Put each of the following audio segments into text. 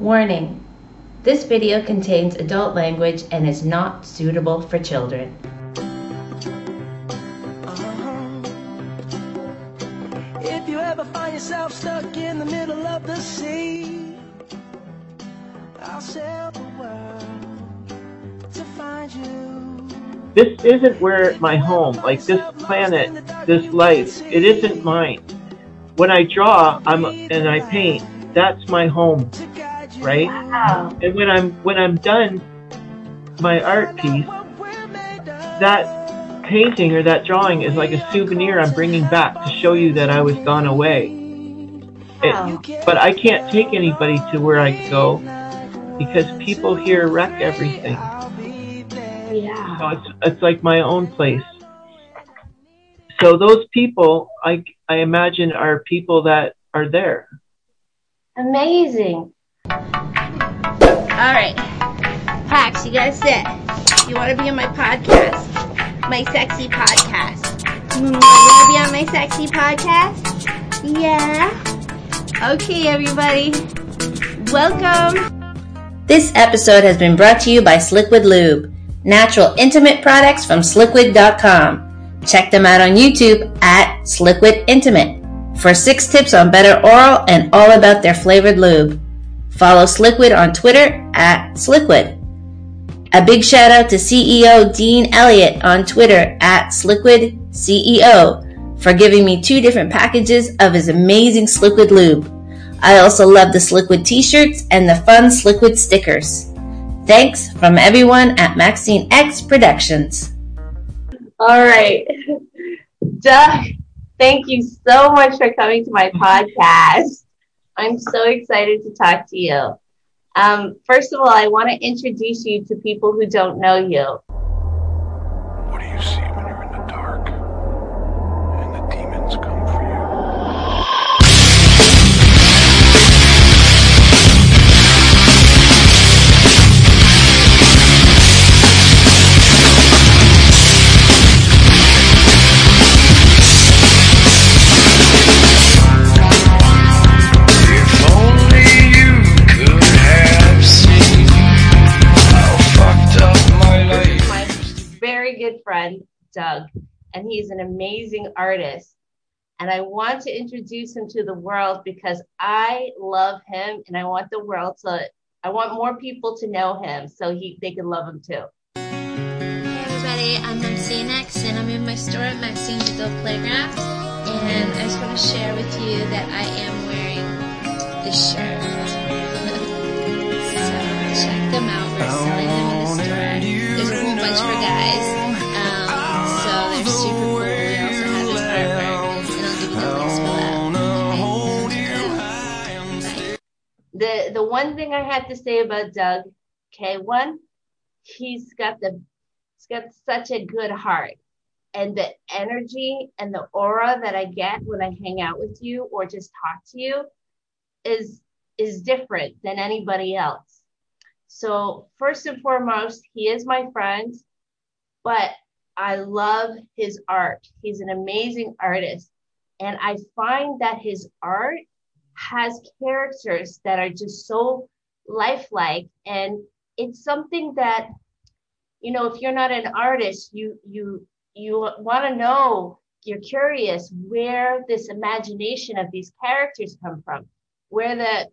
Warning This video contains adult language and is not suitable for children. Uh-huh. If you ever find yourself stuck in the middle of the sea, I'll sail the world to find you. This isn't where my home, like this planet, this life, it isn't mine. When I draw, I'm and I paint, that's my home, right? Wow. And when I'm when I'm done my art piece, that painting or that drawing is like a souvenir I'm bringing back to show you that I was gone away. Wow. It, but I can't take anybody to where I go because people here wreck everything. Yeah. So it's it's like my own place. So those people, I I imagine, are people that are there. Amazing. All right. Pax, you gotta sit. You wanna be on my podcast? My sexy podcast. You wanna be on my sexy podcast? Yeah? Okay, everybody. Welcome. This episode has been brought to you by Sliquid Lube, natural intimate products from sliquid.com. Check them out on YouTube at Sliquid Intimate for six tips on better oral and all about their flavored lube. Follow Sliquid on Twitter at Sliquid. A big shout out to CEO Dean Elliott on Twitter at Sliquid CEO for giving me two different packages of his amazing Sliquid lube. I also love the Sliquid t-shirts and the fun Sliquid stickers. Thanks from everyone at Maxine X Productions. All right. Doug, thank you so much for coming to my podcast. I'm so excited to talk to you. Um, first of all, I want to introduce you to people who don't know you. What do you see friend, Doug, and he's an amazing artist. And I want to introduce him to the world because I love him and I want the world to, I want more people to know him so he, they can love him too. Hey everybody, I'm Maxine X and I'm in my store at Maxine Digital Playground. And I just want to share with you that I am wearing this shirt. so check them out. We're selling them in the store. There's a whole bunch for guys. The the one thing I had to say about Doug, okay, one, he's got the he's got such a good heart. And the energy and the aura that I get when I hang out with you or just talk to you is is different than anybody else. So first and foremost, he is my friend, but I love his art. He's an amazing artist. And I find that his art has characters that are just so lifelike. And it's something that you know if you're not an artist you you you want to know you're curious where this imagination of these characters come from. Where the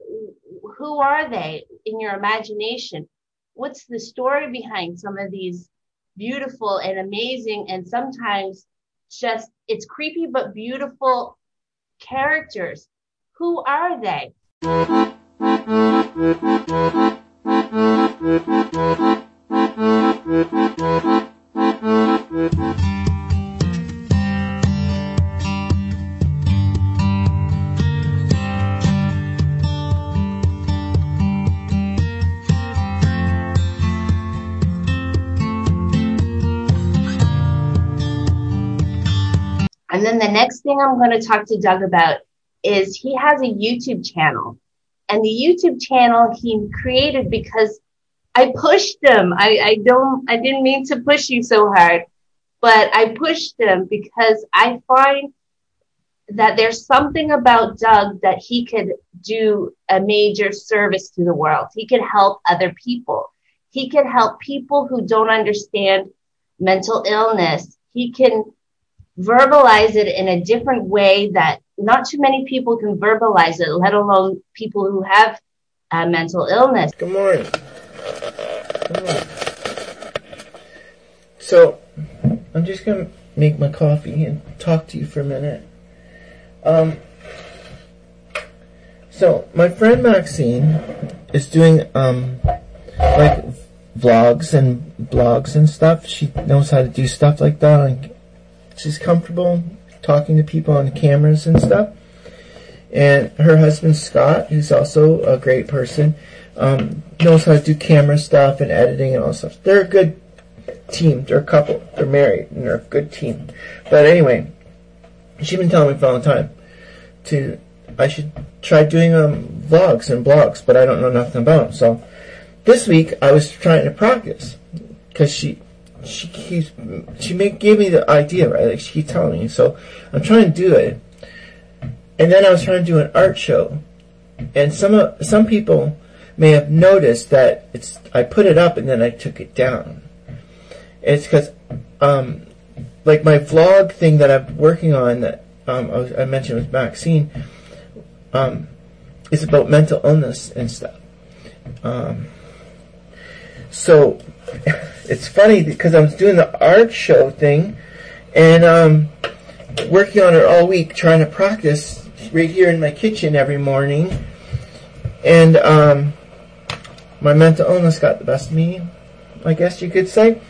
who are they in your imagination? What's the story behind some of these beautiful and amazing and sometimes just it's creepy but beautiful characters who are they? And then the next thing I'm going to talk to Doug about is he has a YouTube channel. And the YouTube channel he created because I pushed him. I, I don't I didn't mean to push you so hard, but I pushed him because I find that there's something about Doug that he could do a major service to the world. He could help other people. He can help people who don't understand mental illness. He can verbalize it in a different way that not too many people can verbalize it, let alone people who have uh, mental illness. Good morning. Good morning. So, I'm just gonna make my coffee and talk to you for a minute. Um, so my friend Maxine is doing um, like vlogs and blogs and stuff. She knows how to do stuff like that. And she's comfortable talking to people on cameras and stuff. And her husband Scott, who's also a great person, um, knows how to do camera stuff and editing and all stuff. They're a good team. They're a couple. They're married and they're a good team. But anyway, she's been telling me for a long time to I should try doing um, vlogs and blogs, but I don't know nothing about them. So this week I was trying to practice because she she keeps she make, gave me the idea right. Like she keeps telling me, so I'm trying to do it. And then I was trying to do an art show, and some of, some people may have noticed that it's I put it up and then I took it down. And it's because um, like my vlog thing that I'm working on that um, I, was, I mentioned with Maxine um, is about mental illness and stuff. Um, so it's funny because I was doing the art show thing and um, working on it all week, trying to practice right here in my kitchen every morning, and um, my mental illness got the best of me, I guess you could say,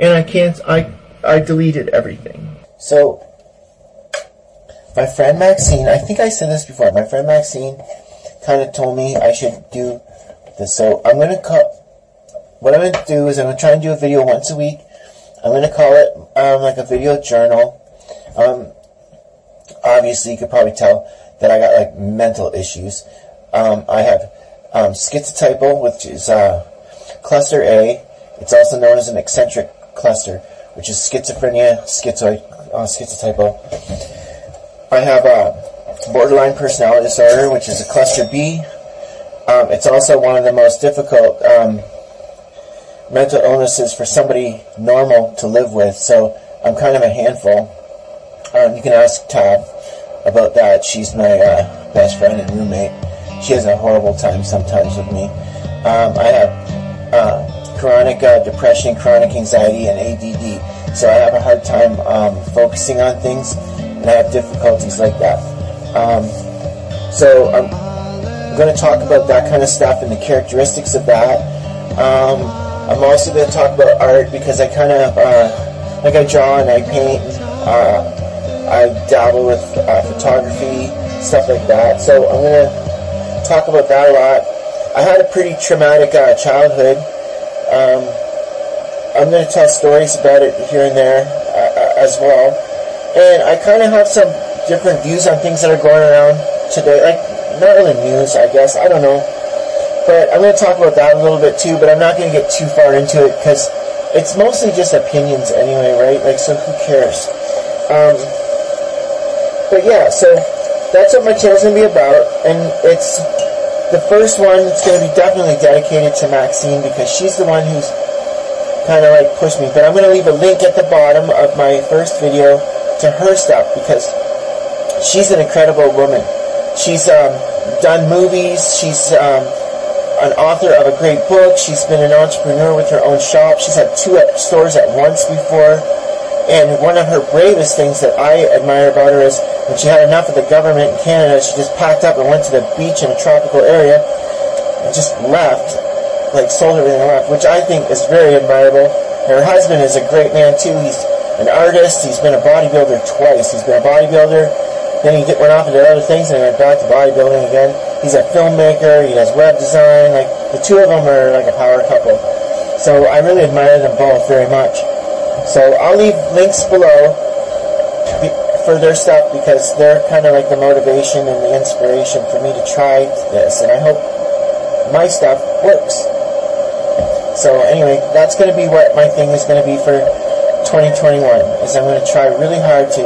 and I can't. I I deleted everything. So my friend Maxine, I think I said this before. My friend Maxine kind of told me I should do this. So I'm gonna cut. What I'm gonna do is I'm gonna try and do a video once a week. I'm gonna call it um, like a video journal. Um, obviously, you could probably tell that I got like mental issues. Um, I have um, schizotypal, which is uh, cluster A. It's also known as an eccentric cluster, which is schizophrenia, schizoid, uh, schizotypal. I have a borderline personality disorder, which is a cluster B. Um, it's also one of the most difficult um, mental illnesses for somebody normal to live with. So I'm kind of a handful. Um, you can ask Tab about that. She's my uh, best friend and roommate. She has a horrible time sometimes with me. Um, I have uh, chronic uh, depression, chronic anxiety, and ADD. So I have a hard time um, focusing on things, and I have difficulties like that. Um, so I'm, I'm going to talk about that kind of stuff and the characteristics of that. I'm also going to talk about art because I kind of uh, like I draw and I paint. Uh, I dabble with uh, photography, stuff like that. So I'm going to talk about that a lot. I had a pretty traumatic uh, childhood. Um, I'm going to tell stories about it here and there uh, as well. And I kind of have some different views on things that are going around today. Like, not really news, I guess. I don't know. But I'm going to talk about that a little bit too, but I'm not going to get too far into it because it's mostly just opinions anyway, right? Like, so who cares? Um, but yeah, so that's what my channel's going to be about. And it's the first one that's going to be definitely dedicated to Maxine because she's the one who's kind of like pushed me. But I'm going to leave a link at the bottom of my first video to her stuff because she's an incredible woman. She's um, done movies. She's um, an author of a great book. She's been an entrepreneur with her own shop. She's had two stores at once before. And one of her bravest things that I admire about her is when she had enough of the government in Canada, she just packed up and went to the beach in a tropical area and just left, like sold everything and left, which I think is very admirable. Her husband is a great man too. He's an artist. He's been a bodybuilder twice. He's been a bodybuilder. Then he went off into other things and went back to bodybuilding again. He's a filmmaker. He does web design. Like the two of them are like a power couple. So I really admire them both very much. So I'll leave links below for their stuff because they're kind of like the motivation and the inspiration for me to try this. And I hope my stuff works. So anyway, that's going to be what my thing is going to be for 2021. Is I'm going to try really hard to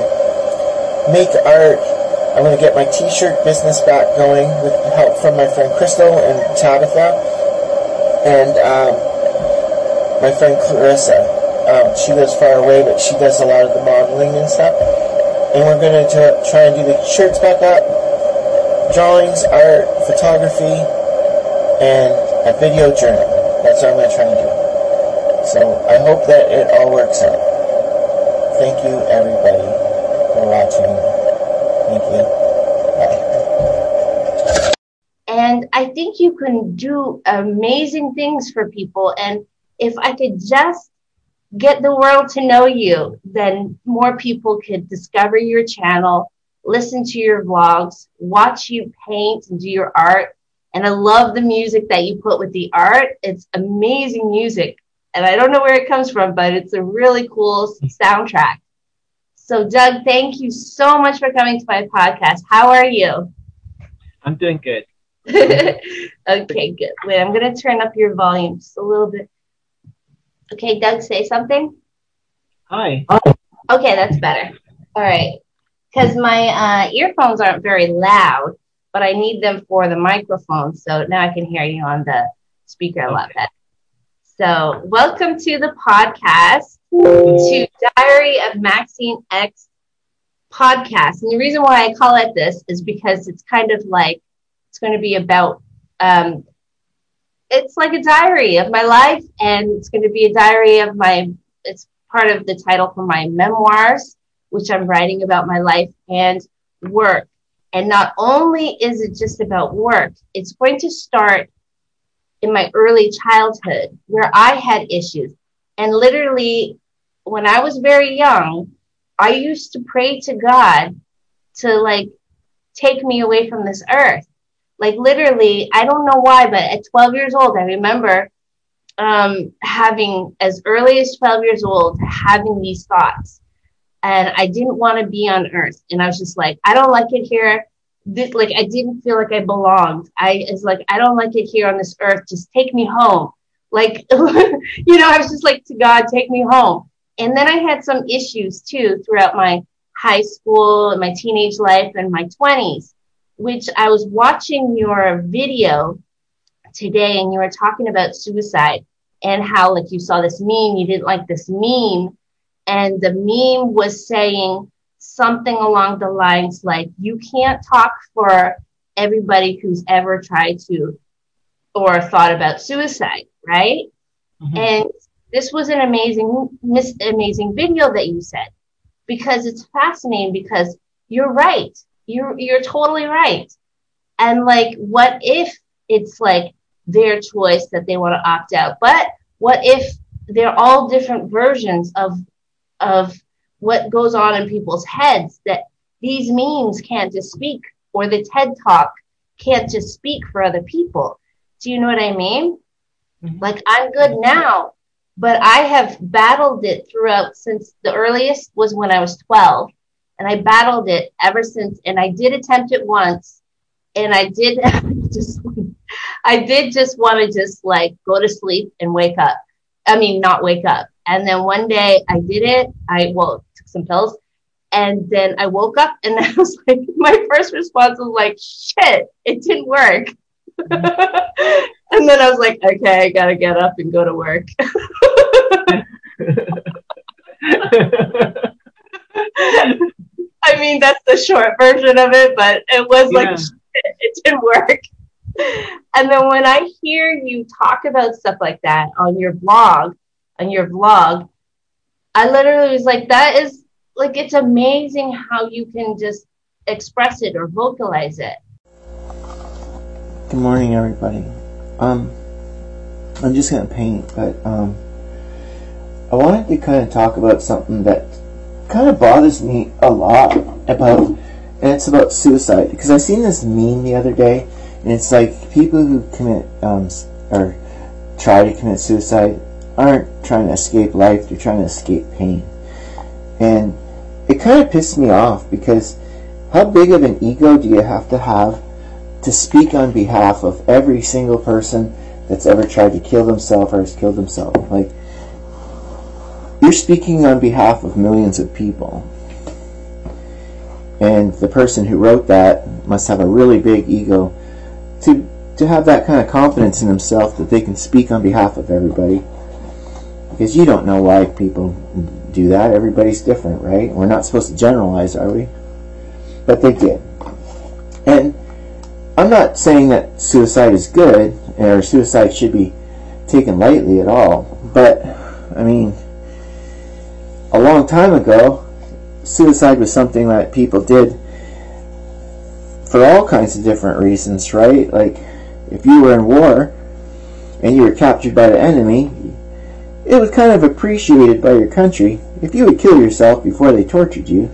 make art I'm to get my t-shirt business back going with help from my friend Crystal and Tabitha and um, my friend Clarissa. Um, she lives far away, but she does a lot of the modeling and stuff. And we're going to try and do the shirts back up, drawings, art, photography, and a video journal. That's what I'm going to try and do. So I hope that it all works out. Thank you, everybody, for watching. And I think you can do amazing things for people. And if I could just get the world to know you, then more people could discover your channel, listen to your vlogs, watch you paint and do your art. And I love the music that you put with the art. It's amazing music. And I don't know where it comes from, but it's a really cool soundtrack. So, Doug, thank you so much for coming to my podcast. How are you? I'm doing good. okay, good. Wait, I'm going to turn up your volume just a little bit. Okay, Doug, say something. Hi. Okay, that's better. All right. Because my uh, earphones aren't very loud, but I need them for the microphone. So now I can hear you on the speaker a lot better. So, welcome to the podcast, to Diary of Maxine X podcast. And the reason why I call it this is because it's kind of like it's going to be about um, it's like a diary of my life and it's going to be a diary of my it's part of the title for my memoirs which i'm writing about my life and work and not only is it just about work it's going to start in my early childhood where i had issues and literally when i was very young i used to pray to god to like take me away from this earth like literally, I don't know why, but at 12 years old, I remember um, having as early as 12 years old having these thoughts, and I didn't want to be on Earth, and I was just like, I don't like it here. This, like I didn't feel like I belonged. I was like, I don't like it here on this earth. Just take me home. Like, you know, I was just like to God, take me home. And then I had some issues too throughout my high school and my teenage life and my 20s which I was watching your video today and you were talking about suicide and how like you saw this meme, you didn't like this meme. And the meme was saying something along the lines like, you can't talk for everybody who's ever tried to or thought about suicide, right? Mm-hmm. And this was an amazing, amazing video that you said because it's fascinating because you're right you're you're totally right. And like, what if it's like their choice that they want to opt out? But what if they're all different versions of of what goes on in people's heads that these memes can't just speak or the TED talk can't just speak for other people. Do you know what I mean? Mm-hmm. Like I'm good now, but I have battled it throughout since the earliest was when I was 12 and I battled it ever since. And I did attempt it once, and I did just, I did just want to just like go to sleep and wake up. I mean, not wake up. And then one day I did it. I well took some pills, and then I woke up, and I was like, my first response was like, shit, it didn't work. and then I was like, okay, I gotta get up and go to work. I mean, that's the short version of it, but it was yeah. like, it didn't work. And then when I hear you talk about stuff like that on your blog, on your vlog, I literally was like, that is like, it's amazing how you can just express it or vocalize it. Good morning, everybody. Um, I'm just gonna paint, but um, I wanted to kind of talk about something that kind of bothers me a lot about, and it's about suicide. Because I seen this meme the other day, and it's like people who commit um, or try to commit suicide aren't trying to escape life; they're trying to escape pain. And it kind of pissed me off because how big of an ego do you have to have to speak on behalf of every single person that's ever tried to kill themselves or has killed themselves? Like you're speaking on behalf of millions of people. And the person who wrote that must have a really big ego to to have that kind of confidence in himself that they can speak on behalf of everybody. Because you don't know why people do that. Everybody's different, right? We're not supposed to generalize, are we? But they did. And I'm not saying that suicide is good or suicide should be taken lightly at all. But, I mean, a long time ago, suicide was something that people did for all kinds of different reasons, right? Like, if you were in war and you were captured by the enemy, it was kind of appreciated by your country if you would kill yourself before they tortured you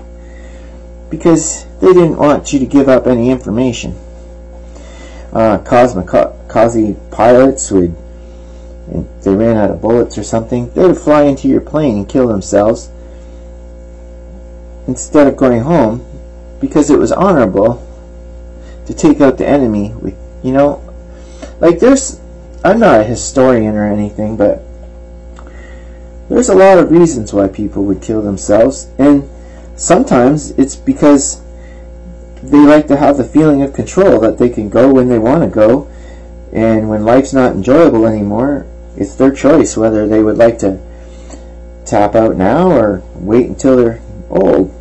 because they didn't want you to give up any information. Uh, kamikaze pilots would, if they ran out of bullets or something, they would fly into your plane and kill themselves instead of going home because it was honorable to take out the enemy with, you know, like there's, I'm not a historian or anything, but there's a lot of reasons why people would kill themselves, and sometimes it's because they like to have the feeling of control that they can go when they want to go, and when life's not enjoyable anymore, it's their choice whether they would like to tap out now or wait until they're old.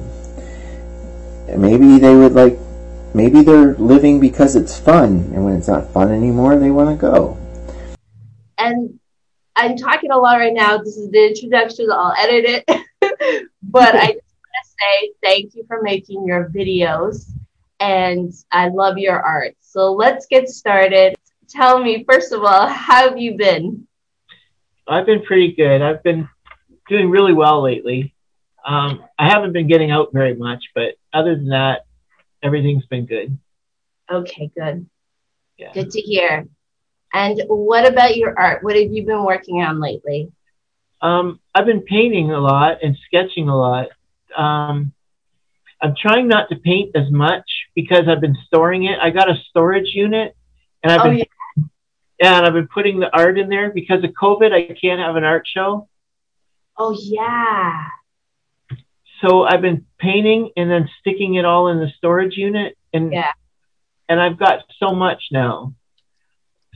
Maybe they would like, maybe they're living because it's fun, and when it's not fun anymore, they want to go. And I'm talking a lot right now. This is the introduction. I'll edit it. but I just want to say thank you for making your videos. And I love your art. So let's get started. Tell me, first of all, how have you been? I've been pretty good. I've been doing really well lately. Um, I haven't been getting out very much, but other than that, everything's been good. Okay, good. Yeah. Good to hear. And what about your art? What have you been working on lately? Um, I've been painting a lot and sketching a lot. Um, I'm trying not to paint as much because I've been storing it. I got a storage unit, and I've Oh, been yeah. and I've been putting the art in there because of COVID. I can't have an art show, Oh, yeah. so I've been painting and then sticking it all in the storage unit, and Yeah. and I've got so much now.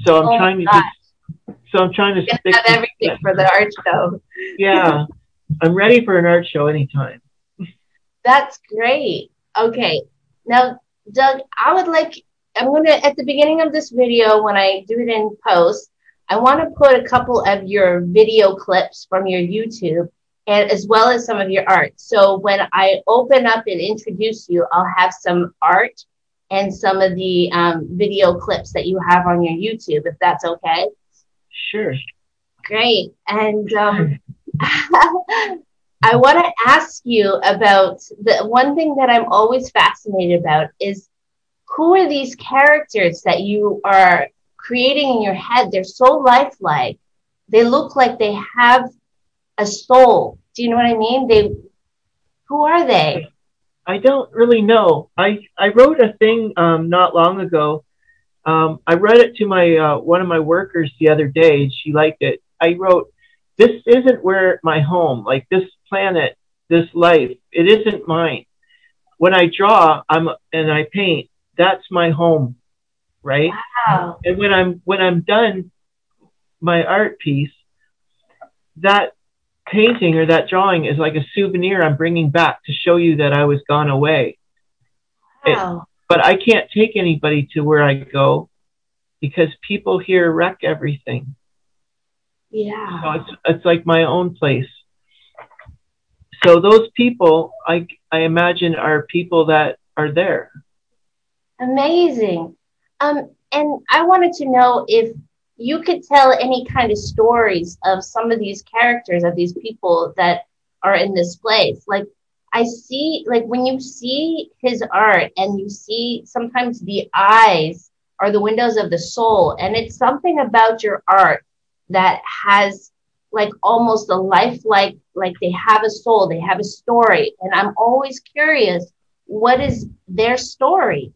So I'm Oh, trying to just, so I'm trying to You stick everything for the art show. yeah, I'm ready for an art show anytime. That's great. Okay. Now, Doug, I would like, I'm going to, at the beginning of this video, when I do it in post, I want to put a couple of your video clips from your YouTube and as well as some of your art. So when I open up and introduce you, I'll have some art and some of the um, video clips that you have on your YouTube, if that's okay. Sure. Great. And um, I want to ask you about the one thing that I'm always fascinated about is who are these characters that you are creating in your head? They're so lifelike. They look like they have a soul. Do you know what I mean? They who are they? I don't really know. I I wrote a thing um, not long ago. Um, I read it to my uh, one of my workers the other day, and she liked it. I wrote, "This isn't where my home. Like this planet, this life, it isn't mine. When I draw, I'm and I paint. That's my home, right? Wow. And when I'm when I'm done my art piece, that painting or that drawing is like a souvenir I'm bringing back to show you that I was gone away. Wow. But I can't take anybody to where I go because people here wreck everything. So Yeah. it's it's like my own place. So those people, I I imagine, are people that are there. Amazing. Um, and I wanted to know if you could tell any kind of stories of some of these characters of these people that are in this place. Like I see, like when you see his art and you see sometimes the eyes are the windows of the soul, and it's something about your art that has like almost a lifelike, like they have a soul, they have a story, and I'm always curious, what is their story?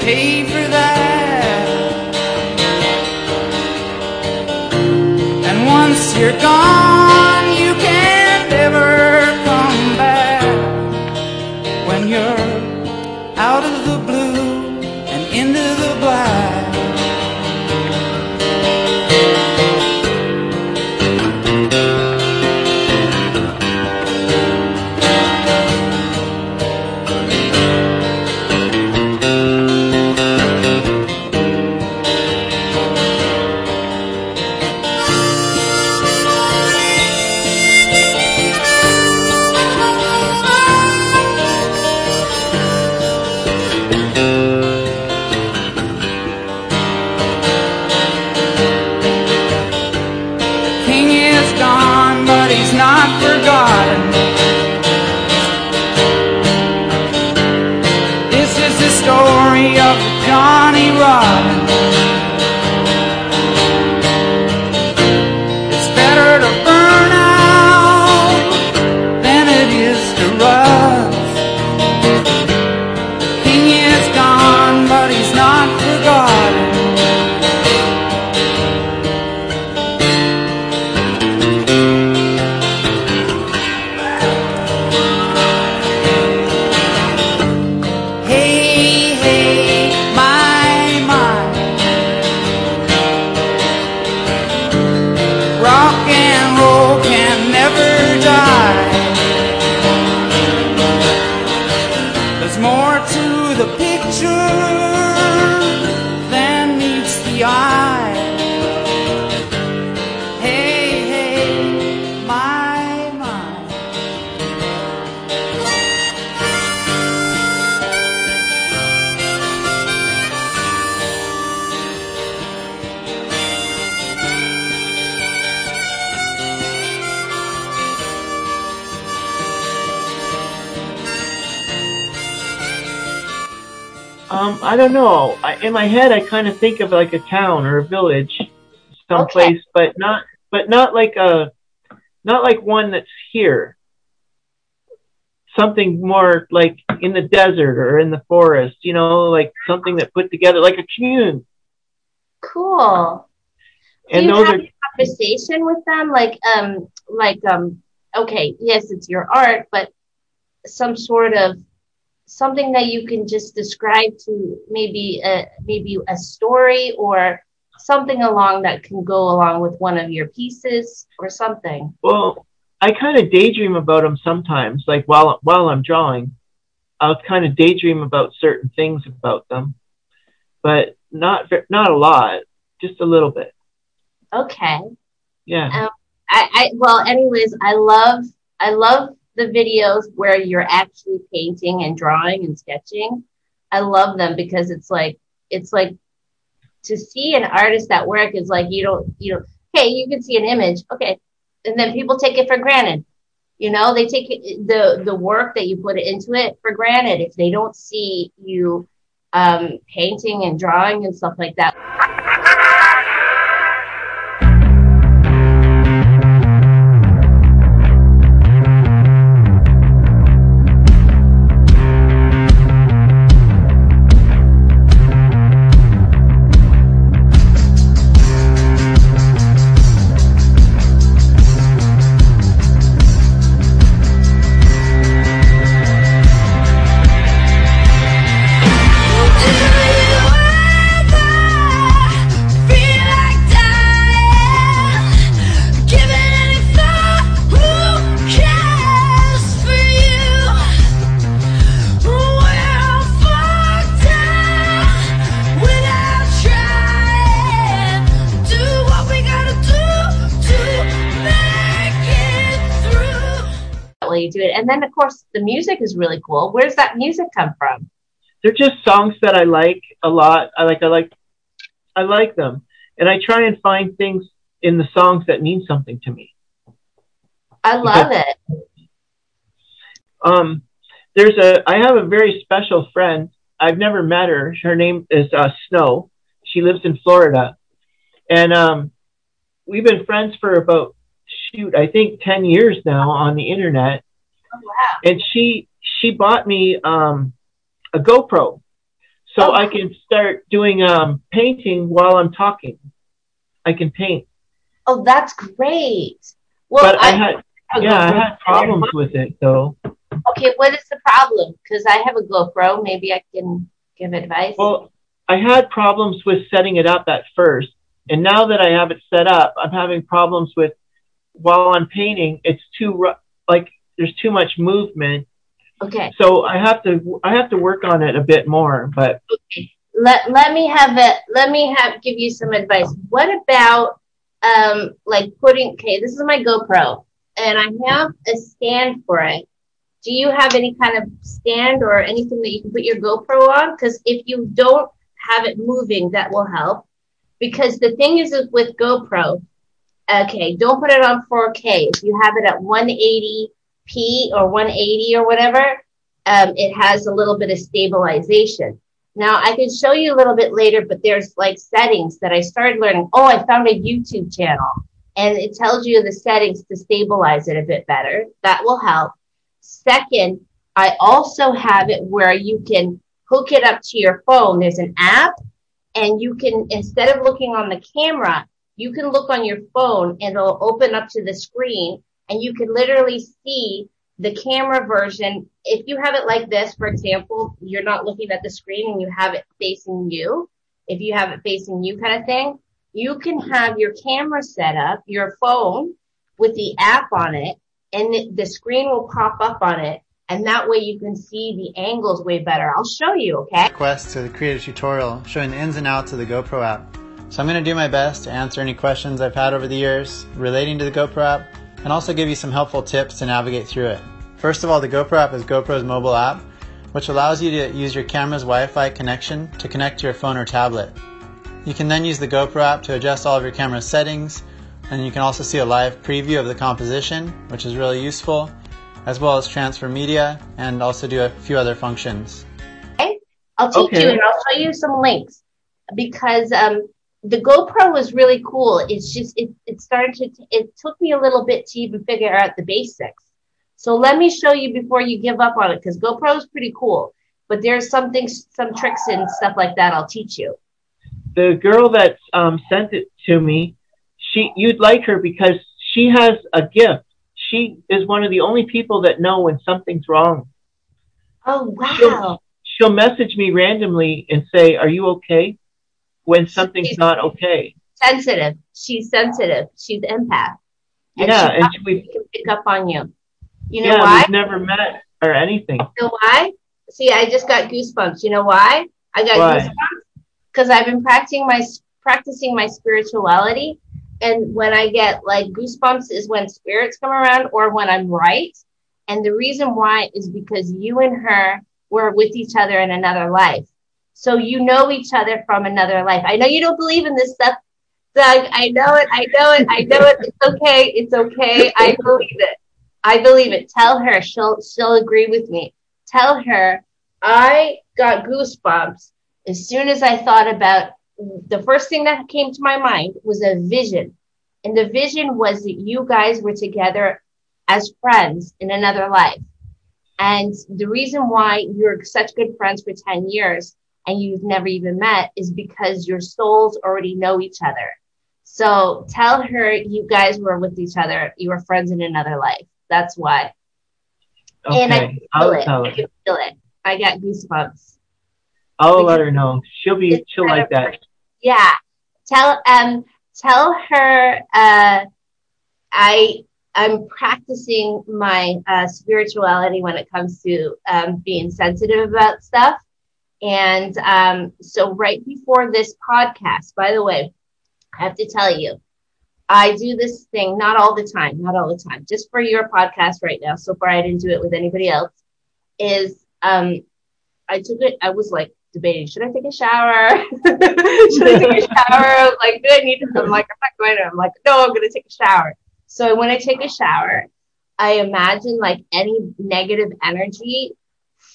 Pay for don't know. I, in my head, I kind of think of like a town or a village, someplace, but not, but not like a, not like one that's here. Something more like in the desert or in the forest, you know, like something that put together like a commune. Cool. And Do you those have are a conversation with them? Like, um, like, um, okay, yes, it's your art, but some sort of something that you can just describe to maybe a maybe a story or something along that can go along with one of your pieces or something. Well, I kind of daydream about them sometimes, like while while I'm drawing. I'll kind of daydream about certain things about them, but not not a lot, just a little bit. Okay. Yeah. Um, I, I well, anyways, I love I love the videos where you're actually painting and drawing and sketching. I love them because it's like it's like to see an artist at work is like you don't you know hey you can see an image. Okay. And then people take it for granted. You know they take the the work that you put into it for granted if they don't see you um, painting and drawing and stuff like that then of course the music is really cool where's that music come from They're just songs that I like a lot. I like I like I like them, and I try and find things in the songs that mean something to me. I love it. Um, there's a I have a very special friend. I've never met her. Her name is uh, Snow. She lives in Florida, and um, we've been friends for about shoot I think ten years now on the internet. Oh, wow. And she she bought me um, a GoPro. so Oh. I can start doing um, painting while I'm talking. I can paint, Oh, that's great. Well, but I, I, had yeah, I had problems with it though. Okay, what is the problem? Because I have a GoPro. Maybe I can give advice. Well, I had problems with setting it up at first, and now that I have it set up, I'm having problems with while I'm painting. It's too like there's too much movement, okay, so I have to I have to work on it a bit more. But let let me have it. Let me have give you some advice. What about um like putting? Okay, this is my GoPro, and I have a stand for it. Do you have any kind of stand or anything that you can put your GoPro on? Because if you don't have it moving, that will help. Because the thing is with GoPro, okay, don't put it on 4K. If you have it at 180p or 180 or whatever, um, it has a little bit of stabilization. Now I can show you a little bit later, but there's like settings that I started learning. Oh, I found a YouTube channel and it tells you the settings to stabilize it a bit better. That will help. Second, I also have it where you can hook it up to your phone. There's an app and you can, instead of looking on the camera, you can look on your phone and it'll open up to the screen and you can literally see the camera version. If you have it like this, for example, you're not looking at the screen and you have it facing you. If you have it facing you kind of thing, you can have your camera set up, your phone with the app on it and the- screen will pop up on it. And that way you can see the angles way better. I'll show you, okay? request to create a tutorial showing the ins and outs of the GoPro app. So I'm going to do my best to answer any questions I've had over the years relating to the GoPro app and also give you some helpful tips to navigate through it. First of all, the GoPro app is GoPro's mobile app, which allows you to use your camera's Wi-Fi connection to connect to your phone or tablet. You can then use the GoPro app to adjust all of your camera settings, and you can also see a live preview of the composition, which is really useful, as well as transfer media and also do a few other functions. Okay, I'll teach Okay. you and I'll show you some links because um, the GoPro was really cool. It's just it it started to it took me a little bit to even figure out the basics. So let me show you before you give up on it because GoPro is pretty cool. But there's some things, some tricks and stuff like that. I'll teach you. the girl that um, sent it to me, she you'd like her because she has a gift. She is one of the only people that know when something's wrong. Oh wow! She'll, she'll message me randomly and say, "Are you okay?" When something's not okay. Sensitive. She's sensitive. She's empath. And Yeah, she and we can pick up on you. You know yeah why? we've never met or anything. You know why? See, I just got goosebumps. You know why? I got Why? goosebumps because I've been practicing my practicing my spirituality, and when I get like goosebumps is when spirits come around or when I'm right. And the reason why is because you and her were with each other in another life, so you know each other from another life. I know you don't believe in this stuff, Doug. I know it. I know it. I know it. It's okay. It's okay. I believe it. I believe it. Tell her. She'll she'll agree with me. Tell her I got goosebumps as soon as I thought about the first thing that came to my mind was a vision. And the vision was that you guys were together as friends in another life. And the reason why you're such good friends for 10 years and you've never even met is because your souls already know each other. So tell her you guys were with each other. You were friends in another life. That's why. And I can Okay, feel I'll it. tell I can feel it. I got goosebumps. I'll let her know. She'll be she'll like that. Yeah. Tell um tell her uh I I'm practicing my uh, spirituality when it comes to um, being sensitive about stuff. And um, so right before this podcast, by the way, I have to tell you, I do this thing not all the time, not all the time, just for your podcast right now. So far, I didn't do it with anybody else. Is um, I took it. I was like debating: should I take a shower? should I take a shower? Like, do I need to? I'm like, I'm not going to. I'm like, no, I'm going to take a shower. So when I take a shower, I imagine like any negative energy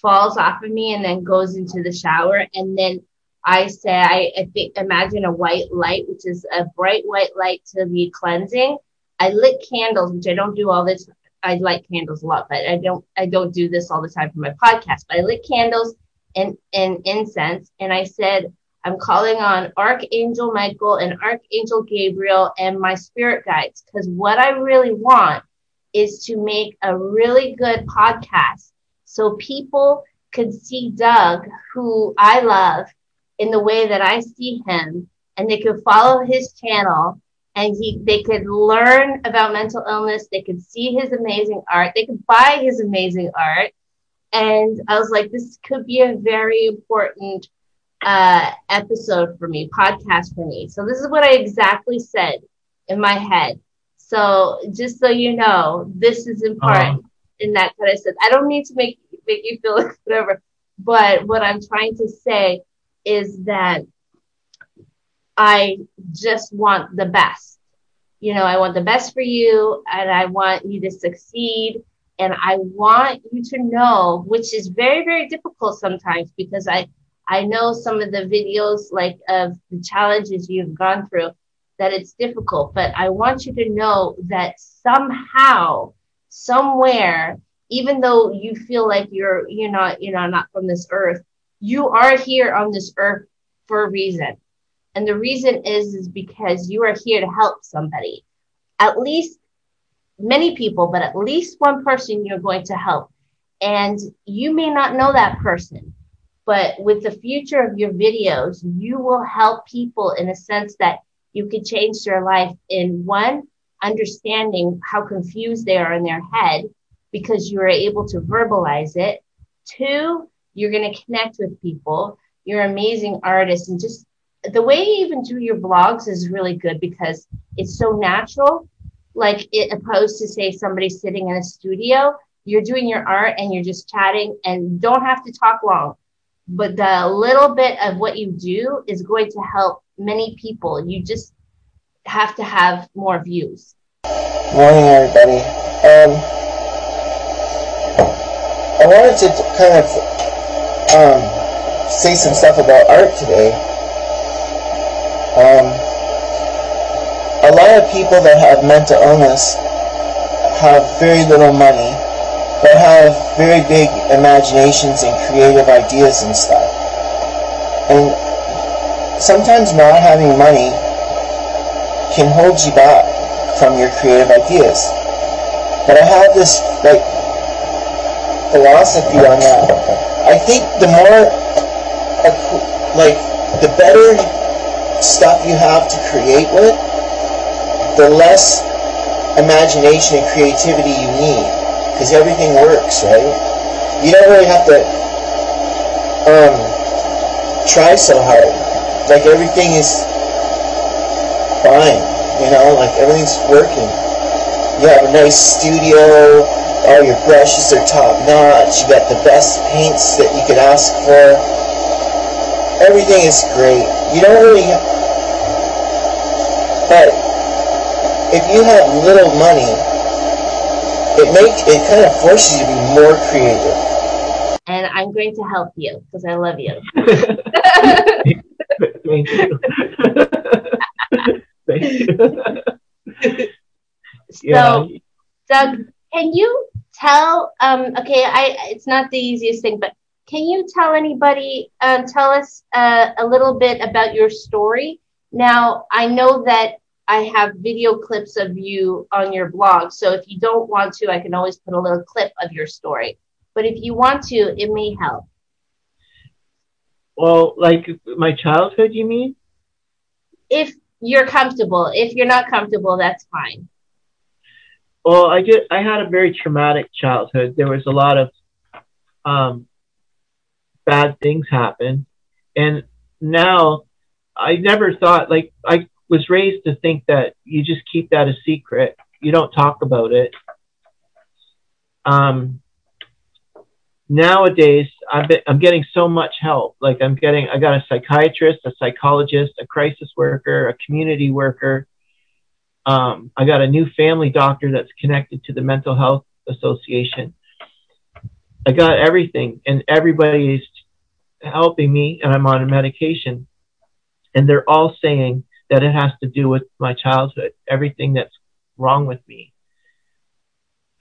falls off of me and then goes into the shower, and then I say, I, I think, imagine a white light, which is a bright white light to be cleansing. I lit candles, which I don't do all this. I light candles a lot, but I don't, I don't do this all the time for my podcast, but I lit candles and, and incense. And I said, I'm calling on Archangel Michael and Archangel Gabriel and my spirit guides because what I really want is to make a really good podcast so people could see Doug, who I love, in the way that I see him, and they could follow his channel and he they could learn about mental illness, they could see his amazing art, they could buy his amazing art. And I was like, this could be a very important uh, episode for me, podcast for me. So this is what I exactly said in my head. So just so you know, this is important Uh-huh. in that what I said. I don't need to make make you feel like whatever, but what I'm trying to say is that I just want the best. You know, I want the best for you and I want you to succeed. And I want you to know, which is very, very difficult sometimes because I, I know some of the videos like of the challenges you've gone through that it's difficult, but I want you to know that somehow, somewhere, even though you feel like you're, you're not, you know, not from this earth, you are here on this earth for a reason. And the reason is, is because you are here to help somebody. At least many people, but at least one person you're going to help. And you may not know that person, but with the future of your videos, you will help people in a sense that you could change their life in one, understanding how confused they are in their head because you are able to verbalize it. Two, you're going to connect with people. You're an amazing artist and just the way you even do your blogs is really good because it's so natural. Like it opposed to say somebody sitting in a studio, you're doing your art and you're just chatting and don't have to talk long. But the little bit of what you do is going to help many people. You just have to have more views. Morning, everybody. Um, I wanted to kind of um, say some stuff about art today. Um, a lot of people that have mental illness have very little money, but have very big imaginations and creative ideas and stuff. And sometimes not having money can hold you back from your creative ideas. But I have this like philosophy on that. I think the more like the better stuff you have to create with, the less imagination and creativity you need because everything works, right? You don't really have to um, try so hard. Like everything is fine, you know, like everything's working. You have a nice studio, all your brushes are top notch, you got the best paints that you could ask for. Everything is great. You don't really Have... but if you have little money, it make it kind of forces you to be more creative. And I'm going to help you because I love you. Thank you. Thank you. So, Yeah. Doug, can you tell? Um, okay, I it's not the easiest thing, but can you tell anybody? Um, tell us uh, a little bit about your story. Now, I know that I have video clips of you on your blog, so if you don't want to, I can always put a little clip of your story. But if you want to, it may help. Well, like my childhood, you mean? If you're comfortable, if you're not comfortable, that's fine. Well, I just I had a very traumatic childhood. There was a lot of um, bad things happen, and now I never thought like I was raised to think that you just keep that a secret. You don't talk about it. Um, nowadays, I'm I'm getting so much help. Like I'm getting I got a psychiatrist, a psychologist, a crisis worker, a community worker. Um, I got a new family doctor that's connected to the Mental Health Association. I got everything, and everybody is helping me, and I'm on a medication. And they're all saying that it has to do with my childhood, everything that's wrong with me.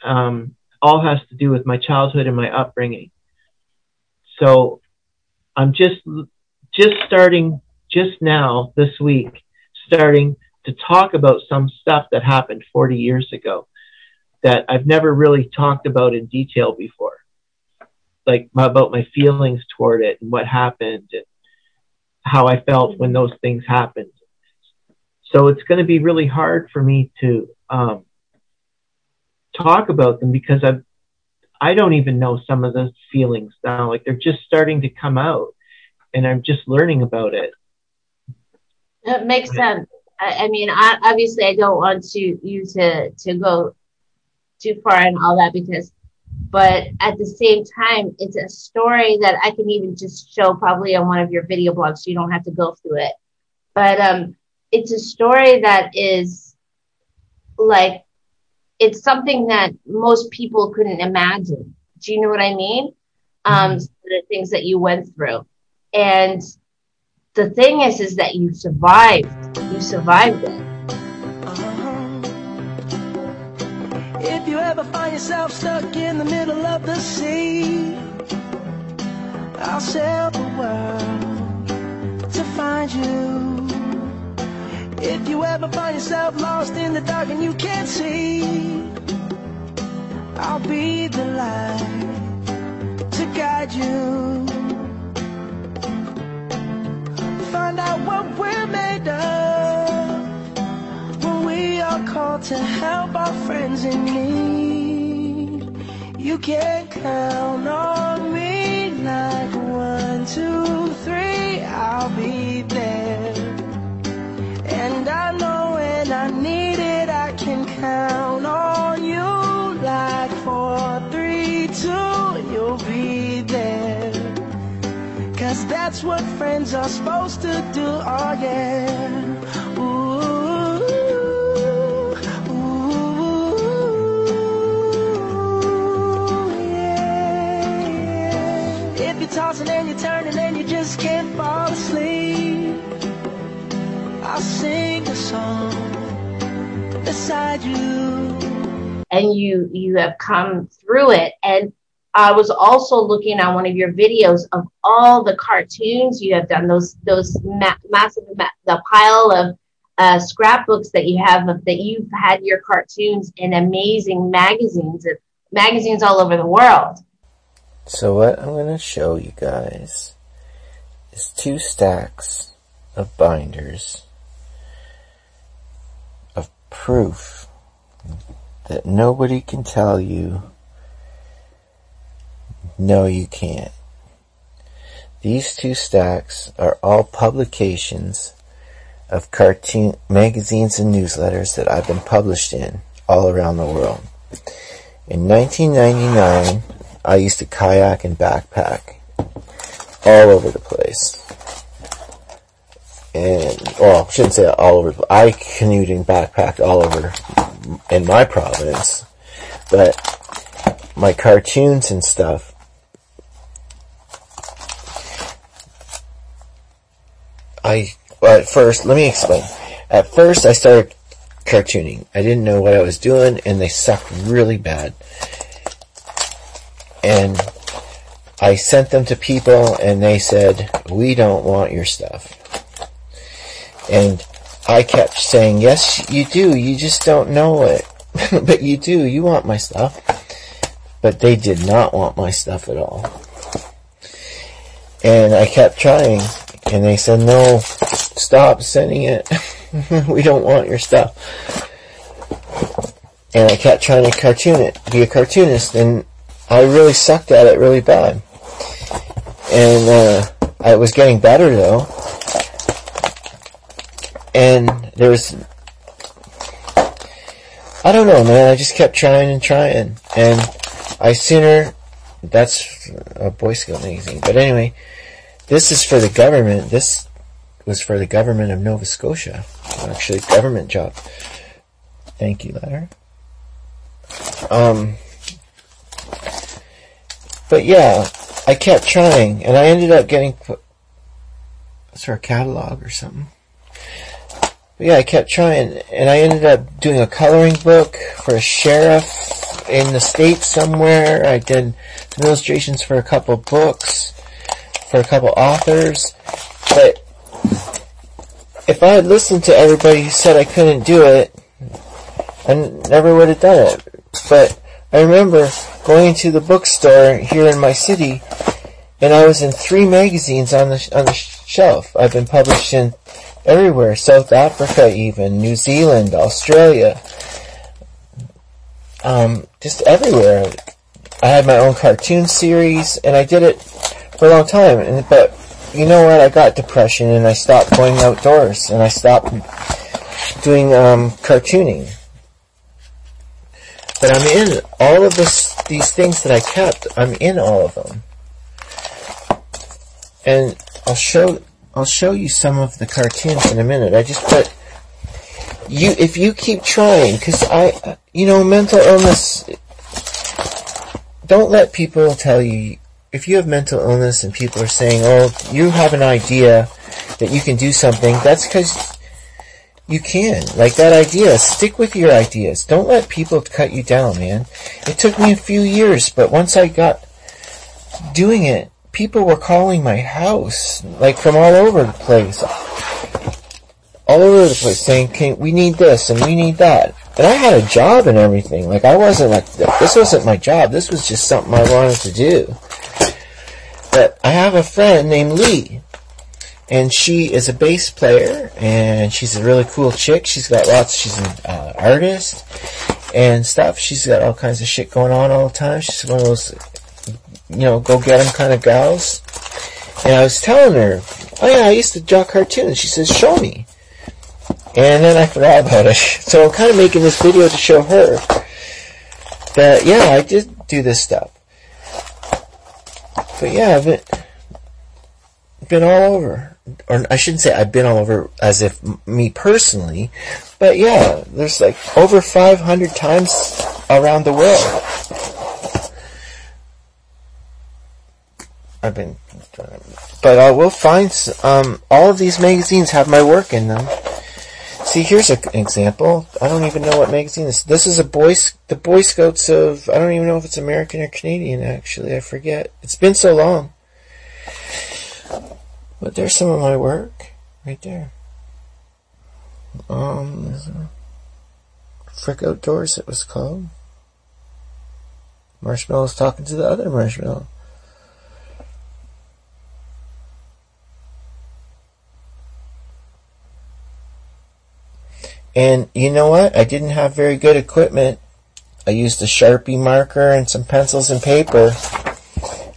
Um, all has to do with my childhood and my upbringing. So I'm just just starting just now this week, starting to talk about some stuff that happened 40 years ago that I've never really talked about in detail before, like about my feelings toward it and what happened and how I felt when those things happened. So it's going to be really hard for me to um, talk about them because I've I don't even know some of those feelings now. Like they're just starting to come out, and I'm just learning about it. It makes sense. I, mean, I, obviously, I don't want to you to to go too far and all that because, but at the same time, it's a story that I can even just show probably on one of your video blogs, so you don't have to go through it. But um, it's a story that is like it's something that most people couldn't imagine. Do you know what I mean? Um, the things that you went through, and the thing is, is that you survived. You survived it. Uh-huh. If you ever find yourself stuck in the middle of the sea, I'll sail the world to find you. If you ever find yourself lost in the dark and you can't see, I'll be the light to guide you. Find out what we're made of when we are called to help our friends in need. You can count on me that's what friends are supposed to do, oh yeah. If you're tossing and you're turning and you just can't fall asleep, I'll sing a song beside you. and you you have come through it and i was also looking at one of your videos of all the cartoons you have done those those ma- massive ma- the pile of uh, scrapbooks that you have of that you've had your cartoons in amazing magazines magazines all over the world. So what I'm going to show you guys is two stacks of binders of proof that nobody can tell you no you can't. These two stacks are all publications of cartoon magazines and newsletters that I've been published in all around the world. In 1999, I used to kayak and backpack all over the place. And, well, I shouldn't say all over. I canoed and backpacked all over in my province. But my cartoons and stuff, I, well, at first, let me explain. At first, I started cartooning. I didn't know what I was doing, and they sucked really bad. And I sent them to people, and they said, we don't want your stuff. And I kept saying, yes, you do, you just don't know it. but you do, you want my stuff. But they did not want my stuff at all. And I kept trying, and they said, no, stop sending it. we don't want your stuff. And I kept trying to cartoon it, be a cartoonist, and I really sucked at it really bad. And, uh, I was getting better though. And there was, I don't know man, I just kept trying and trying. And I sooner, that's a Boy Scout magazine. But anyway, this is for the government. This was for the government of Nova Scotia. Actually, government job. Thank you, letter. Um, but yeah, I kept trying, and I ended up getting for a catalog or something. But yeah, I kept trying, and I ended up doing a coloring book for a sheriff in the states somewhere. I did some illustrations for a couple books for a couple authors, but if I had listened to everybody who said I couldn't do it, I never would have done it. But I remember going to the bookstore here in my city, and I was in three magazines on the on the shelf. I've been published in everywhere, South Africa, even New Zealand, Australia, um, just everywhere. I had my own cartoon series, and I did it for a long time. And but you know what? I got depression, and I stopped going outdoors, and I stopped doing um, cartooning. But I'm in all of this, these things that I kept. I'm in all of them, and I'll show I'll show you some of the cartoons in a minute. I just put you if you keep trying, because I, you know, mental illness. Don't let people tell you if you have mental illness and people are saying, "Oh, you have an idea that you can do something." That's because you can. Like that idea, stick with your ideas. Don't let people cut you down, man. It took me a few years, but once I got doing it, people were calling my house, like from all over the place. All over the place saying, Can, we need this and we need that. And I had a job and everything. Like I wasn't like, this wasn't my job. This was just something I wanted to do. But I have a friend named Lee and she is a bass player, and she's a really cool chick. She's got lots. She's an uh, artist and stuff. She's got all kinds of shit going on all the time. She's one of those, you know, go get 'em kind of gals. And I was telling her, oh yeah, I used to draw cartoons. She says, show me. And then I forgot about it. So I'm kind of making this video to show her that yeah, I did do this stuff. But yeah, I've been, been all over or I shouldn't say I've been all over as if me personally, but yeah, there's like over 500 times around the world. I've been, but I will find um, all of these magazines have my work in them. See, here's an example. I don't even know what magazine this. This is a boy, the Boy Scouts of. I don't even know if it's American or Canadian. Actually, I forget. It's been so long. But there's some of my work right there. Um, Frik Outdoors, it was called. Marshmallow's talking to the other marshmallow. And you know what? I didn't have very good equipment. I used a Sharpie marker and some pencils and paper.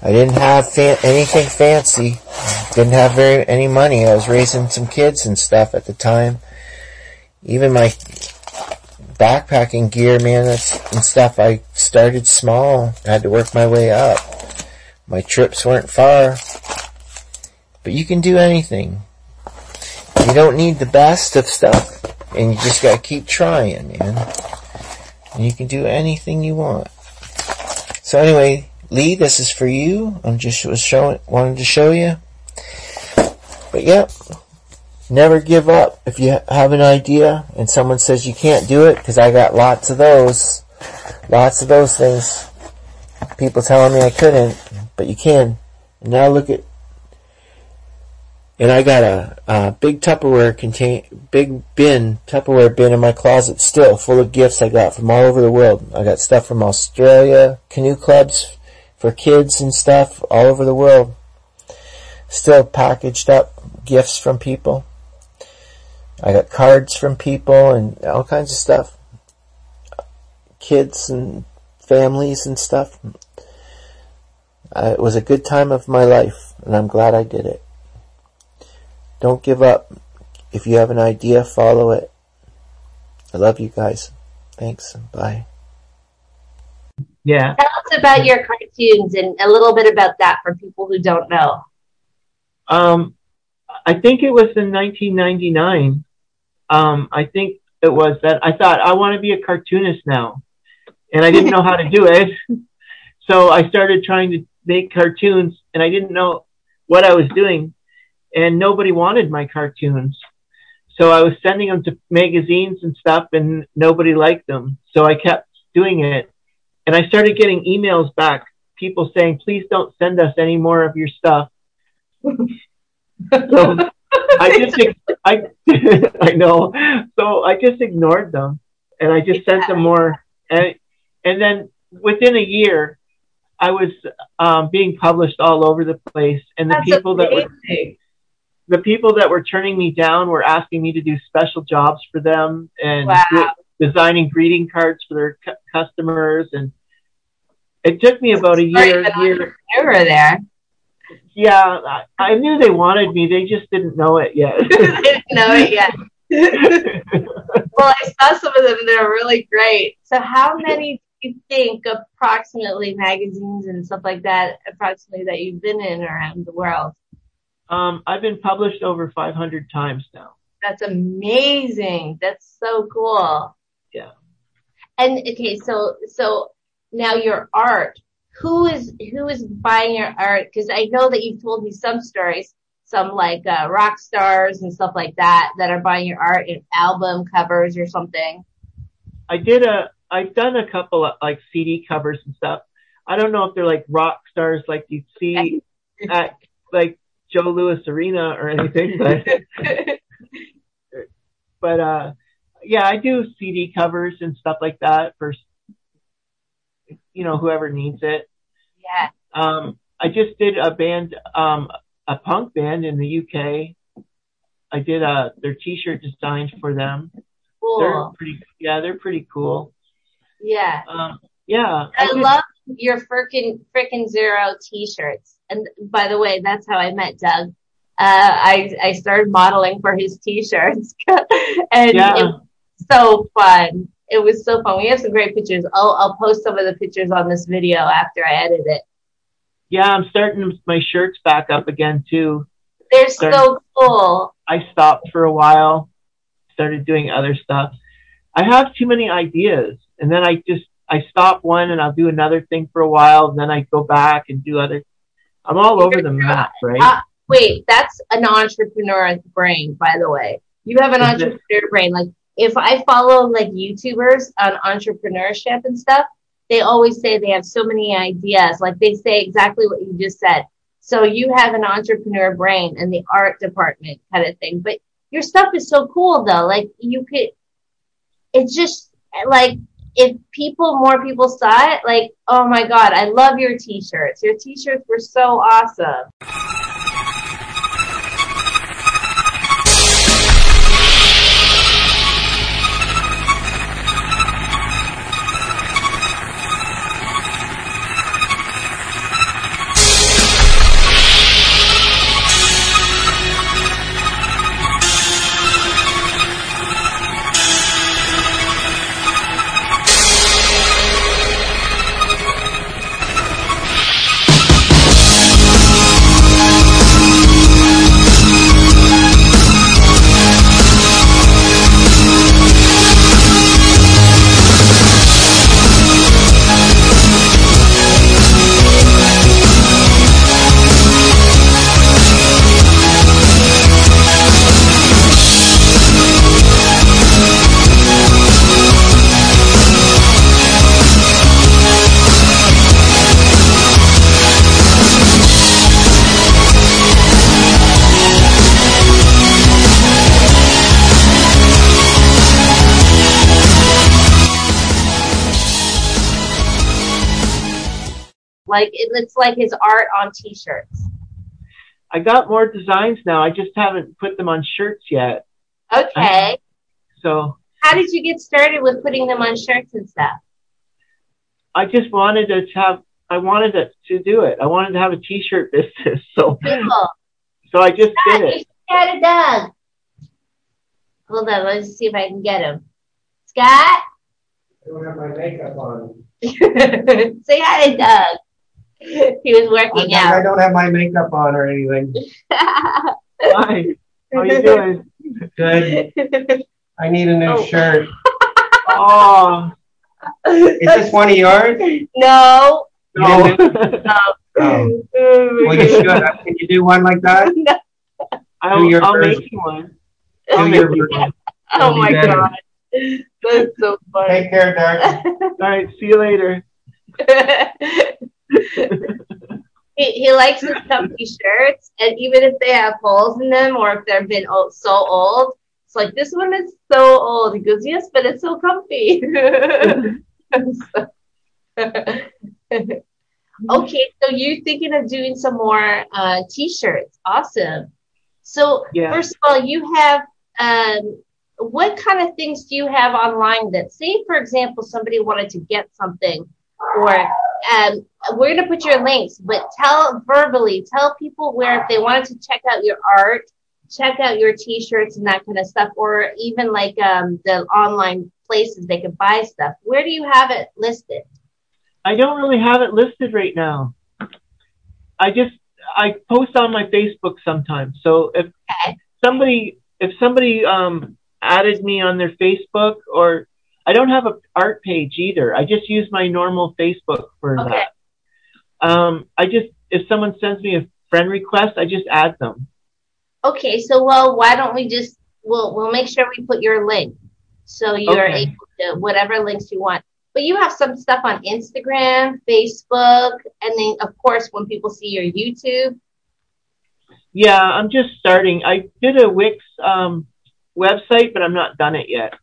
I didn't have fa- anything fancy. Didn't have very any money. I was raising some kids and stuff at the time. Even my backpacking gear, man, and stuff. I started small. I had to work my way up. My trips weren't far. But you can do anything. You don't need the best of stuff. And you just gotta keep trying, man. And you can do anything you want. So anyway, Lee, this is for you. I'm just was showing, wanted to show you. But yep, never give up. If you have an idea and someone says you can't do it, because I got lots of those, lots of those things. People telling me I couldn't, but you can. And now look at, and I got a, a big Tupperware contain, big bin, Tupperware bin in my closet still, full of gifts I got from all over the world. I got stuff from Australia, canoe clubs for kids and stuff all over the world. Still packaged up gifts from people. I got cards from people and all kinds of stuff. Kids and families and stuff. Uh, it was a good time of my life, and I'm glad I did it. Don't give up. If you have an idea, follow it. I love you guys. Thanks. Bye. Yeah. Tell us about your cartoons and a little bit about that for people who don't know. Um, I think it was in 1999. Um, I think it was that I thought I want to be a cartoonist now, and I didn't know how to do it. So I started trying to make cartoons, and I didn't know what I was doing, and nobody wanted my cartoons. So I was sending them to magazines and stuff, and nobody liked them. So I kept doing it, and I started getting emails back, people saying, "Please don't send us any more of your stuff." So I just I I know. So I just ignored them and I just sent them more and and then within a year I was um, being published all over the place and the That's people that were amazing. The people that were turning me down were asking me to do special jobs for them and Wow. designing greeting cards for their cu- customers and it took me about a year year You were there. yeah I, I knew they wanted me they just didn't know it yet I didn't know it yet. well, I saw some of them. They're really great. So, how many do you think approximately magazines and stuff like that, approximately that you've been in around the world? Um, I've been published over 500 times now That's amazing. That's so cool. Yeah. And okay, so so now your art. Who is who is buying your art? Because I know that you've told me some stories, some like uh, rock stars and stuff like that, that are buying your art in album covers or something. I did a I've done a couple of like CD covers and stuff I don't know if they're like rock stars like you'd see at like Joe Louis Arena or anything but but uh yeah, I do CD covers and stuff like that for you know whoever needs it. yeah. Um, I just did a band, um, a punk band in the UK. I did uh their T-shirt designs for them. They're Cool. pretty, yeah, they're pretty cool. Yeah. Um, yeah, I just- love your frickin' Frikinzero t-shirts. And by the way, that's how I met Doug. Uh, I, I started modeling for his t-shirts and Yeah. it was so fun. It was so fun. We have some great pictures. I'll, I'll post some of the pictures on this video after I edit it. yeah. I'm starting my shirts back up again too. They're Sorry. so cool. I stopped for a while, started doing other stuff. I have too many ideas, and then I just I stop one and I'll do another thing for a while, and then I go back and do other. I'm all over the map, right? Uh, wait, that's an entrepreneur brain, by the way. You have an Is it? entrepreneur brain. Like if I follow like YouTubers on entrepreneurship and stuff, they always say they have so many ideas. Like they say exactly what you just said. So you have an entrepreneur brain in the art department kind of thing. But your stuff is so cool though. Like you could, it's just like if people, more people saw it, like, oh my God, I love your t-shirts. Your t-shirts were so awesome. Like it, it's like his art on t-shirts. I got more designs now. I just haven't put them on shirts yet. Okay. So How did you get started with putting them on shirts and stuff? I just wanted to have. I wanted to, to do it. I wanted to have a T-shirt business. So Cool. so I just did Scott, you it. should get a dog. Hold on, let's see if I can get him. Scott? I don't have my makeup on. Say hi to Doug. He was working I out. I don't have my makeup on or anything. Hi. How you doing? Good. I need a new Oh. shirt. Oh Is this one of yours? no. no. Oh. Well, you should. Can you do one like that? I'll, Do your I'll version. make you one. I'll Do make your you one. Oh my better. god. That's so funny. Take care, Doug. All right. See you later. He, likes his comfy shirts, and even if they have holes in them or if they've been o- so old, it's like this one is so old. He goes, yes, but it's so comfy. okay, so you're thinking of doing some more uh, t-shirts. Awesome. So Yeah. first of all, you have um, what kind of things do you have online that say, for example, somebody wanted to get something or um, we're going to put your links, but tell verbally, tell people where if they wanted to check out your art, check out your t-shirts and that kind of stuff, or even like um, the online places they could buy stuff. Where do you have it listed? I don't really have it listed right now. I just I post on my Facebook sometimes. So if Okay. somebody if somebody um added me on their Facebook or I don't have an art page either. I just use my normal Facebook for Okay. that. Um I just if someone sends me a friend request, I just add them. Okay, so well, why don't we just we'll we'll make sure we put your link so you're Okay. able to whatever links you want. But you have some stuff on Instagram, Facebook, and then of course when people see your YouTube. Yeah, I'm just starting. I did a Wix um website, but I'm not done it yet.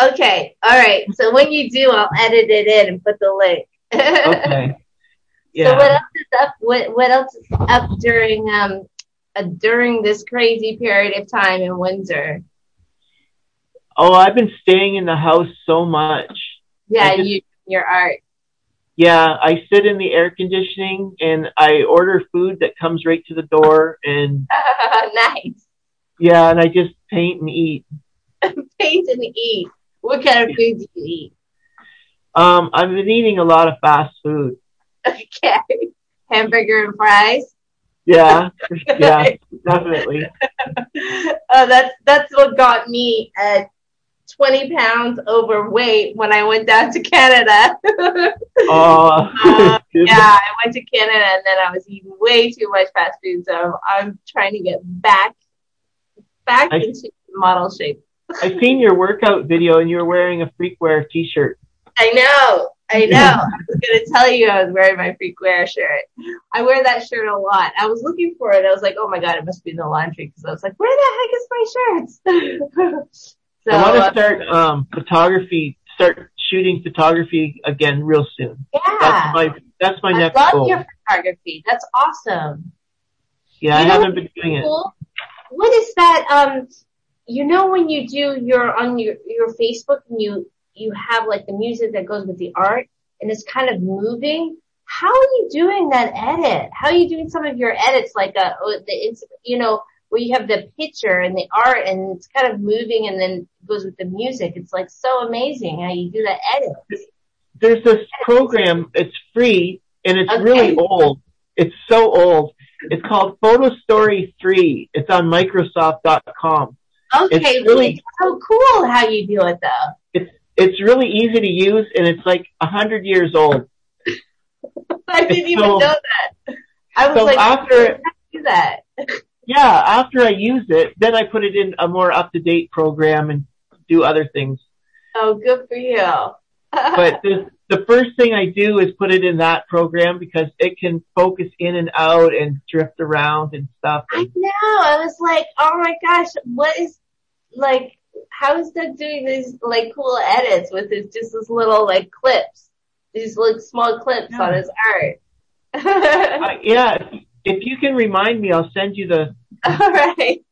Okay, all right. So when you do, I'll edit it in and put the link. Okay. Yeah. So what else is up? What what else is up during um uh, during this crazy period of time in Windsor? Oh, I've been staying in the house so much. Yeah, just- you your art. Yeah, I sit in the air conditioning and I order food that comes right to the door and nice. yeah, and I just paint and eat. Paint and eat. What kind of food do you eat? Um, I've been eating a lot of fast food. Okay. Hamburger and fries. Yeah, yeah, definitely. oh, that's that's what got me at 20 pounds overweight when I went down to Canada. Oh, Uh, yeah, I went to Canada and then I was eating way too much fast food, so I'm trying to get back back I- into model shape. I seen your workout video and you were wearing a freakwear T-shirt. I know, I know. I was gonna tell you I was wearing my freakwear shirt. I wear that shirt a lot. I was looking for it. I was like, oh my god, it must be in the laundry because I was like, where the heck is my shirts? so I want to start um photography, start shooting photography again real soon. yeah, That's my that's my I next love goal. your photography. That's awesome. Yeah, I You know haven't been doing it. What is that? Um, you know when you do your on your your Facebook and you you have like the music that goes with the art and it's kind of moving. How are you doing that edit? How are you doing some of your edits like uh with the you know where you have the picture and the art and it's kind of moving and then goes with the music. It's like so amazing how you do that edit. There's this program. It's free and it's Okay. really old. It's so old. It's called Photo Story 3. It's on Microsoft.com. Okay, It's really so cool how you do it though. It's it's really easy to use and it's like a hundred years old. I didn't even know that. I was So like, after how do you do that? yeah, after I use it, then I put it in a more up to date program and do other things. Oh, good for you. But the the first thing I do is put it in that program because it can focus in and out and drift around and stuff. I know. I was like, oh my gosh, what is like? How is Doug doing these like cool edits with his just his little like clips, these like small clips on his art? Uh, yeah, if, if you can remind me, I'll send you the All right.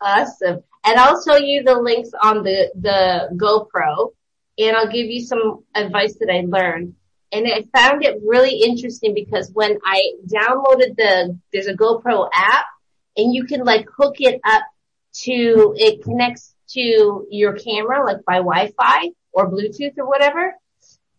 Awesome. And I'll show you the links on the, the GoPro and I'll give you some advice that I learned. And I found it really interesting because when I downloaded the, there's a GoPro app and you can like hook it up to, it connects to your camera like by Wi-Fi or Bluetooth or whatever.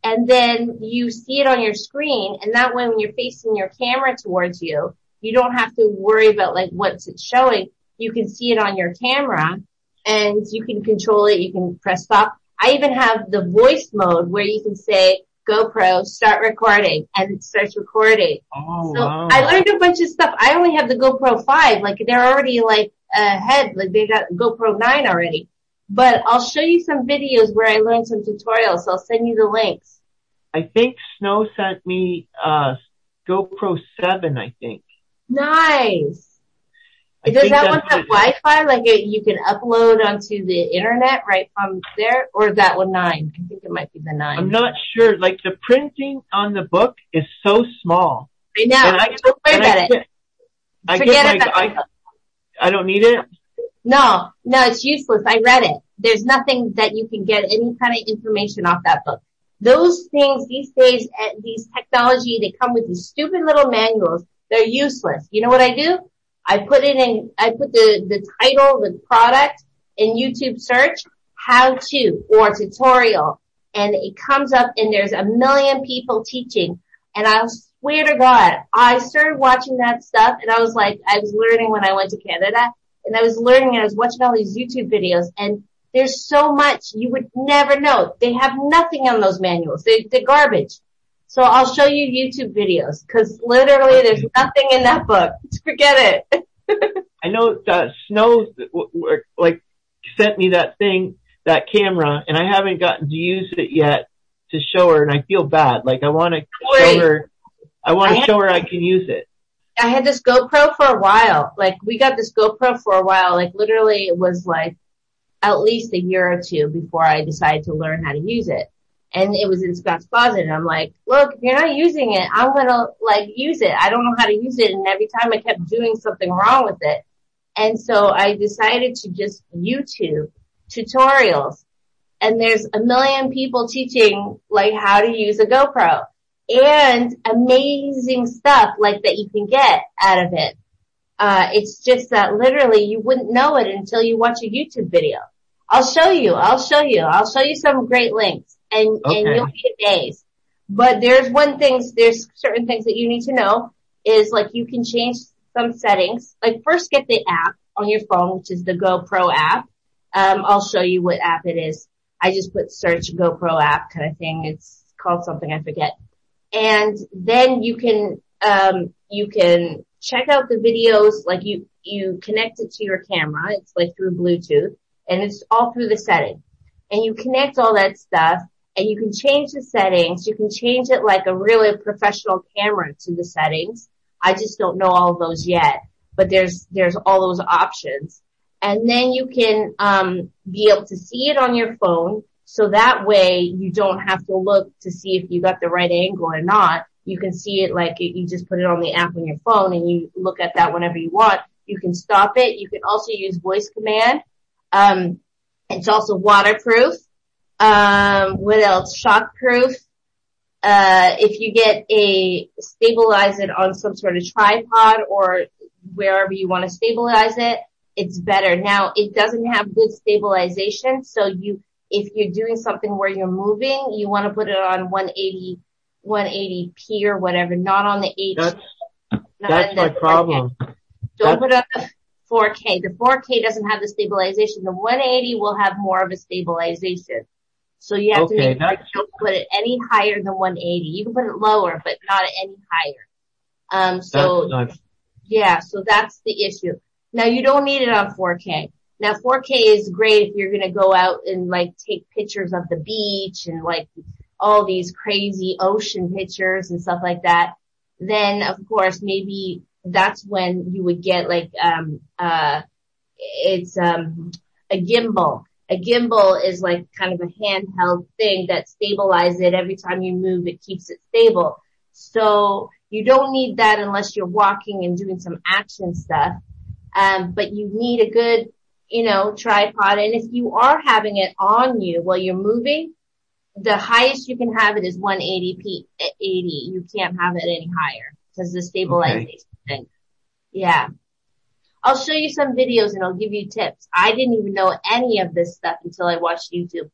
And then you see it on your screen and that way when you're facing your camera towards you, you don't have to worry about like what's it showing. You can see it on your camera and you can control it. You can press stop. I even have the voice mode where you can say GoPro start recording and it starts recording. Oh, So wow. I learned a bunch of stuff. I only have the GoPro 5. Like they're already like ahead. Like they got GoPro 9 already. But I'll show you some videos where I learned some tutorials. So I'll send you the links. I think Snow sent me uh GoPro 7, I think. Nice. I Does that one have Wi-Fi? Like it, you can upload onto the internet right from there, or is that one nine? I think it might be the nine. I'm not sure. Like the printing on the book is so small. I know. And I- Don't worry and I about it. get- I Forget get my, about I, it. I don't need it. No, no, it's useless. I read it. There's nothing that you can get any kind of information off that book. Those things these days, eh, these technology, they come with these stupid little manuals. They're useless. You know what I do? I put it in, I put the, the title, the product in YouTube search, how to or tutorial, and it comes up and there's a million people teaching. And I swear to God, I started watching that stuff and I was like, I was learning when I went to Canada and I was learning and I was watching all these YouTube videos and there's so much you would never know. They have nothing on those manuals. They, they're garbage. So I'll show you YouTube videos because literally there's nothing in that book. Forget it. I know that Snow like sent me that thing, that camera, and I haven't gotten to use it yet to show her, and I feel bad. Like I want to show her, I want to show her I can use it. I had this GoPro for a while. Like we got this GoPro for a while. Like literally it was like at least a year or two before I decided to learn how to use it. And it was in Scott's closet and I'm like, look, if you're not using it, I'm gonna like use it. I don't know how to use it and every time I kept doing something wrong with it. And so I decided to just YouTube tutorials. And there's a million people teaching like how to use a GoPro and amazing stuff like that you can get out of it. Uh, it's just that literally you wouldn't know it until you watch a YouTube video. I'll show you. I'll show you. I'll show you some great links and, and you'll be amazed. But there's one things, there's certain things that you need to know is like you can change some settings. Like first get the app on your phone, which is the GoPro app. Um, I'll show you what app it is. I just put search GoPro app kind of thing. It's called something I forget. And then you can, um, you can check out the videos, like you, you connect it to your camera. It's like through Bluetooth and it's all through the setting. And you connect all that stuff and you can change the settings. You can change it like a really professional camera to the settings. I just don't know all of those yet, but there's, there's all those options. And then you can, um, be able to see it on your phone. So that way you don't have to look to see if you got the right angle or not. You can see it like you just put it on the app on your phone and you look at that whenever you want. You can stop it. You can also use voice command. Um, it's also waterproof. Um, what else? Shockproof. Uh, if you get a stabilize it on some sort of tripod or wherever you want to stabilize it, it's better. Now it doesn't have good stabilization, so you if you're doing something where you're moving, you want to put it on 180 180p or whatever, not on the H. That's not that's on my the 4K. problem. Don't put it on the 4K. The 4K doesn't have the stabilization. The 180 will have more of a stabilization. So you have to make sure you don't put it any higher than 180. You can put it lower, but not any higher. Um, so yeah, so that's the issue. Now you don't need it on 4K. Now 4K is great if you're gonna go out and like take pictures of the beach and like all these crazy ocean pictures and stuff like that. Then of course maybe that's when you would get like, um, uh, it's, um, a gimbal. A gimbal is like kind of a handheld thing that stabilizes it every time you move. It keeps it stable. So you don't need that unless you're walking and doing some action stuff. Um, but you need a good, you know, tripod. And if you are having it on you while you're moving, the highest you can have it is 180p, 80. You can't have it any higher because the stabilization thing. Yeah. I'll show you some videos and I'll give you tips. I didn't even know any of this stuff until I watched YouTube.